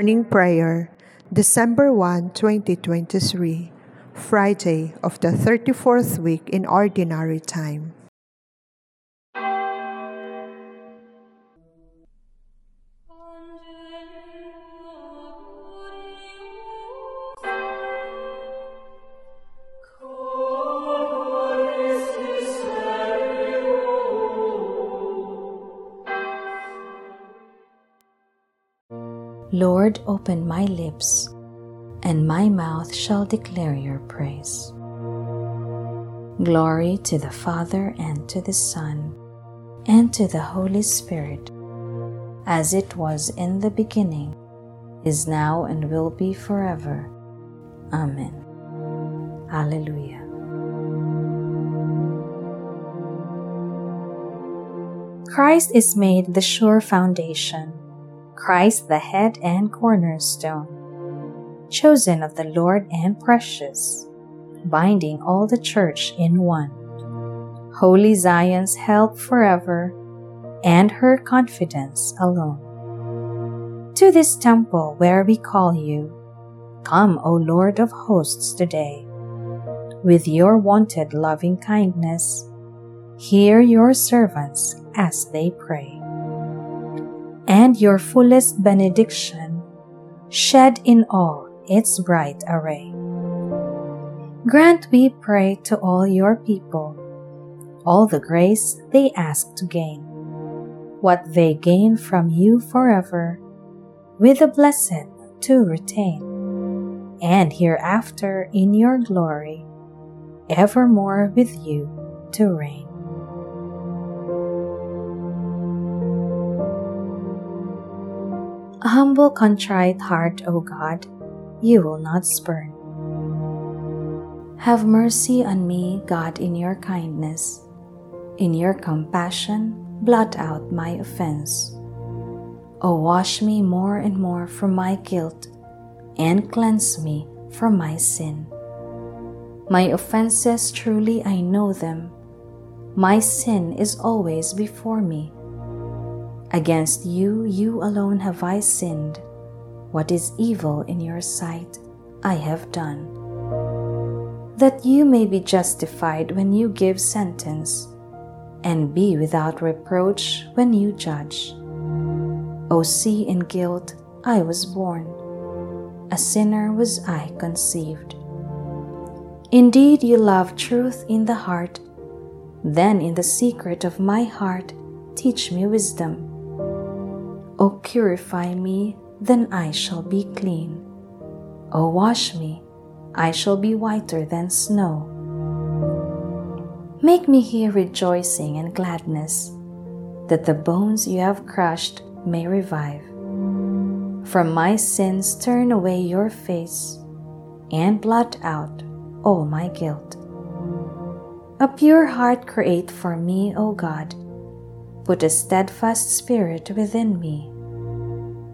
Morning Prayer, December 1, 2023, Friday of the 34th week in Ordinary Time. Lord, open my lips, and my mouth shall declare your praise. Glory to the Father, and to the Son, and to the Holy Spirit, as it was in the beginning, is now, and will be forever. Amen. Alleluia. Christ is made the sure foundation Christ the head and cornerstone, chosen of the Lord and precious, binding all the church in one. Holy Zion's help forever, and her confidence alone. To this temple where we call you, come, O Lord of hosts, today. With your wonted loving kindness, hear your servants as they pray and your fullest benediction shed in all its bright array. Grant, we pray, to all your people all the grace they ask to gain, what they gain from you forever, with the blessed to retain, and hereafter in your glory, evermore with you to reign. A humble, contrite heart, O God, you will not spurn. Have mercy on me, God, in your kindness. In your compassion, blot out my offense. O wash me more and more from my guilt, and cleanse me from my sin. My offenses truly I know them. My sin is always before me. Against you, you alone have I sinned. What is evil in your sight, I have done. That you may be justified when you give sentence, and be without reproach when you judge. O see, in guilt I was born, a sinner was I conceived. Indeed, you love truth in the heart, then in the secret of my heart, teach me wisdom. O purify me, then I shall be clean. O wash me, I shall be whiter than snow. Make me hear rejoicing and gladness, that the bones you have crushed may revive. From my sins turn away your face, and blot out all my guilt. A pure heart create for me, O God. Put a steadfast spirit within me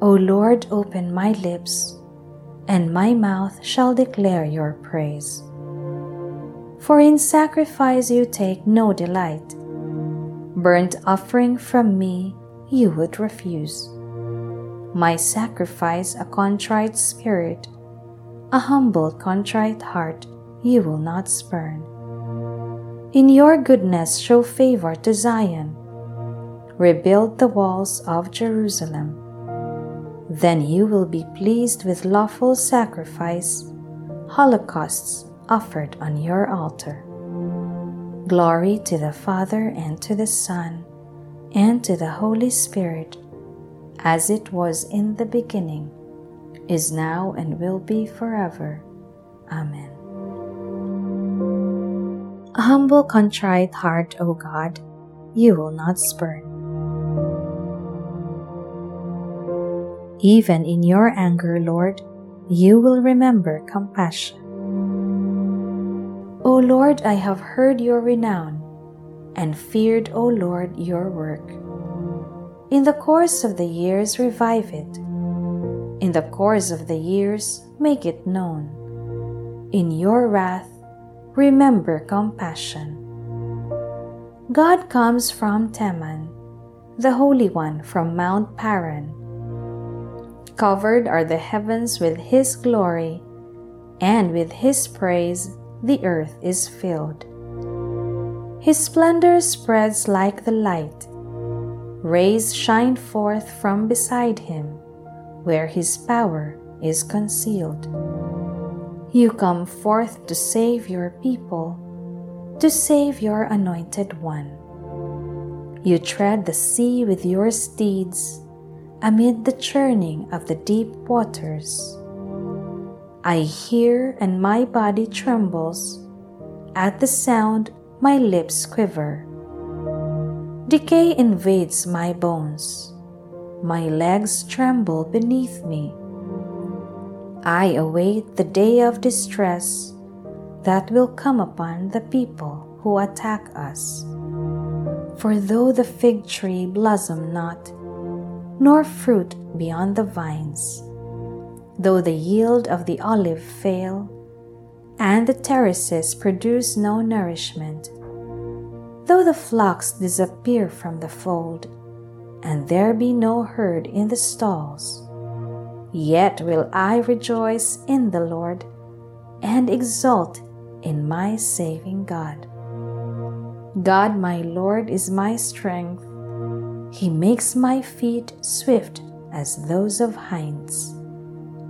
O Lord, open my lips, and my mouth shall declare your praise. For in sacrifice you take no delight. Burnt offering from me you would refuse. My sacrifice a contrite spirit, a humble contrite heart you will not spurn. In your goodness show favor to Zion. Rebuild the walls of Jerusalem then you will be pleased with lawful sacrifice, holocausts offered on your altar. Glory to the Father and to the Son and to the Holy Spirit, as it was in the beginning, is now, and will be forever. Amen. A humble, contrite heart, O God, you will not spurn Even in your anger, Lord, you will remember compassion. O Lord, I have heard your renown and feared, O Lord, your work. In the course of the years, revive it. In the course of the years, make it known. In your wrath, remember compassion. God comes from Teman, the Holy One from Mount Paran. Covered are the heavens with His glory, and with His praise the earth is filled. His splendor spreads like the light. Rays shine forth from beside him, where his power is concealed. You come forth to save your people, to save your anointed one. You tread the sea with your steeds amid the churning of the deep waters. I hear and my body trembles. At the sound, my lips quiver. Decay invades my bones. My legs tremble beneath me. I await the day of distress that will come upon the people who attack us. For though the fig tree blossom not, nor fruit beyond the vines. Though the yield of the olive fail, and the terraces produce no nourishment, though the flocks disappear from the fold, and there be no herd in the stalls, yet will I rejoice in the Lord and exult in my saving God. God, my Lord, is my strength he makes my feet swift as those of hinds,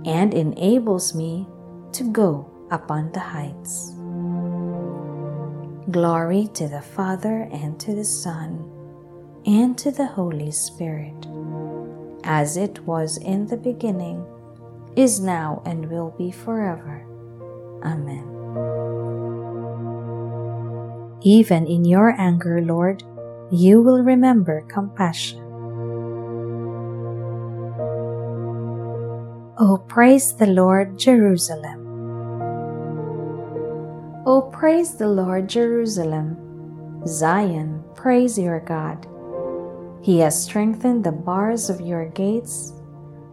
and enables me to go upon the heights. Glory to the Father, and to the Son, and to the Holy Spirit, as it was in the beginning, is now, and will be forever. Amen. Even in your anger, Lord, you will remember compassion. Oh, praise the Lord, Jerusalem. Oh, praise the Lord, Jerusalem. Zion, praise your God. He has strengthened the bars of your gates.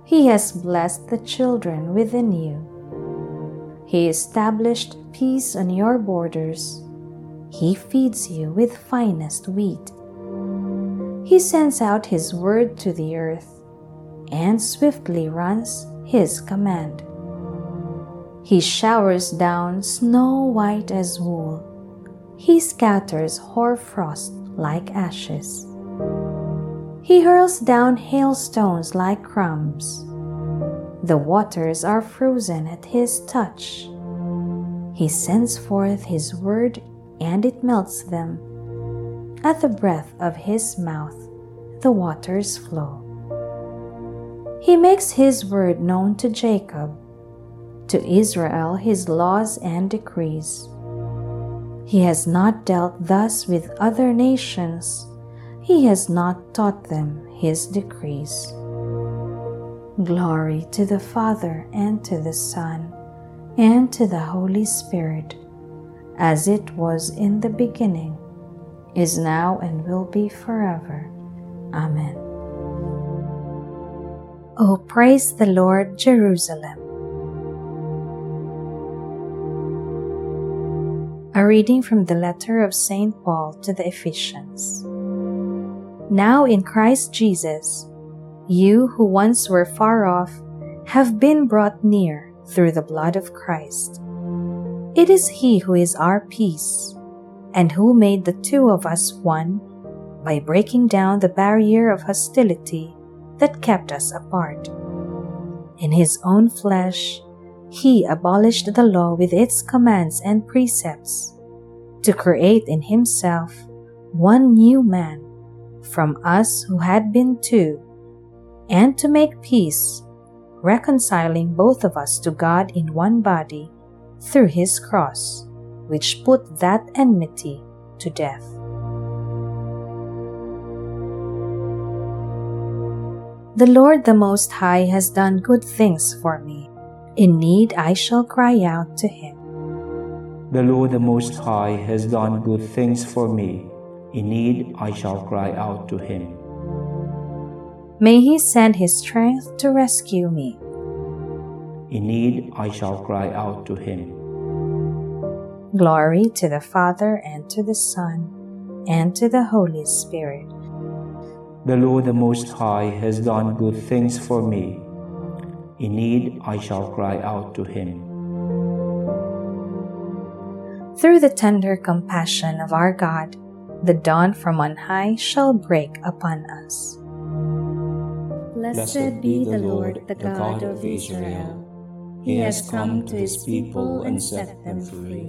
He has blessed the children within you. He established peace on your borders. He feeds you with finest wheat. He sends out His word to the earth and swiftly runs His command. He showers down snow white as wool. He scatters hoarfrost like ashes. He hurls down hailstones like crumbs. The waters are frozen at his touch. He sends forth his word and it melts them. At the breath of his mouth, the waters flow. He makes his word known to Jacob, to Israel his laws and decrees. He has not dealt thus with other nations, he has not taught them his decrees. Glory to the Father, and to the Son, and to the Holy Spirit, as it was in the beginning is now, and will be forever. Amen. Oh, praise the Lord, Jerusalem. A reading from the letter of St. Paul to the Ephesians. Now in Christ Jesus, you who once were far off have been brought near through the blood of Christ. It is He who is our peace and who made the two of us one by breaking down the barrier of hostility that kept us apart. In his own flesh, he abolished the law with its commands and precepts to create in himself one new man from us who had been two, and to make peace, reconciling both of us to God in one body through his cross which put that enmity to death. The Lord the Most High has done good things for me. In need I shall cry out to him. The Lord the Most High has done good things for me. In need I shall cry out to him. May he send his strength to rescue me. In need I shall cry out to him. Glory to the Father and to the Son and to the Holy Spirit. The Lord the Most High has done good things for me. In need I shall cry out to him. Through the tender compassion of our God, the dawn from on high shall break upon us. Blessed be the Lord, the God of Israel. He has come to his people and set them free.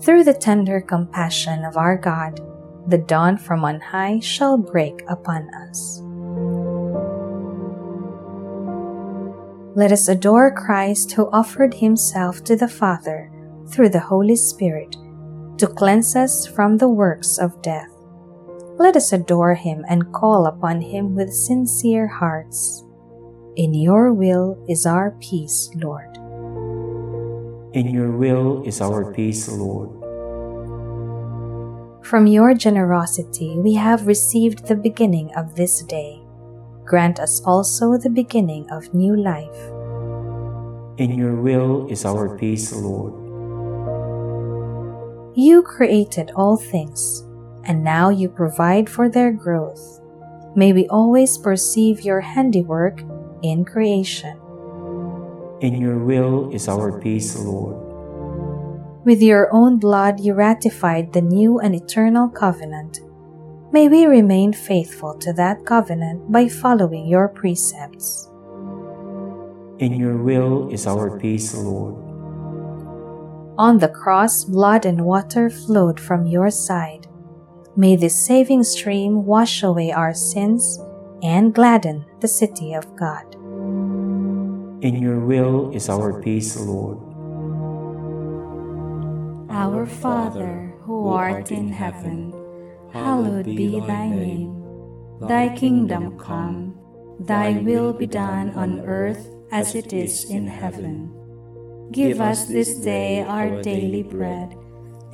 Through the tender compassion of our God, the dawn from on high shall break upon us. Let us adore Christ who offered himself to the Father through the Holy Spirit to cleanse us from the works of death. Let us adore him and call upon him with sincere hearts. In your will is our peace, Lord. In your will is our peace, Lord. From your generosity we have received the beginning of this day grant us also the beginning of new life. In your will is our peace, Lord. You created all things, and now you provide for their growth. May we always perceive your handiwork in creation. In your will is our peace, Lord. With your own blood you ratified the new and eternal covenant May we remain faithful to that covenant by following your precepts. In your will is our peace, Lord. On the cross, blood and water flowed from your side. May this saving stream wash away our sins and gladden the city of God. In your will is our peace, Lord. Our Father, who art in heaven, hallowed be thy name. Thy kingdom come, thy will be done on earth as it is in heaven. Give us this day our daily bread,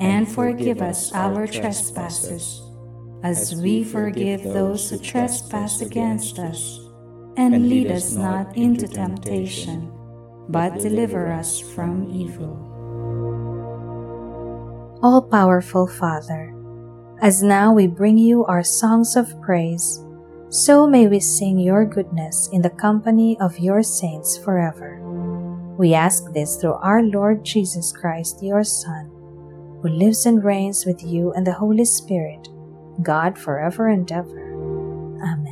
and forgive us our trespasses, as we forgive those who trespass against us. And lead us not into temptation, but deliver us from evil. All powerful Father, as now we bring you our songs of praise, so may we sing your goodness in the company of your saints forever. We ask this through our Lord Jesus Christ, your Son, who lives and reigns with you and the Holy Spirit, God forever and ever. Amen.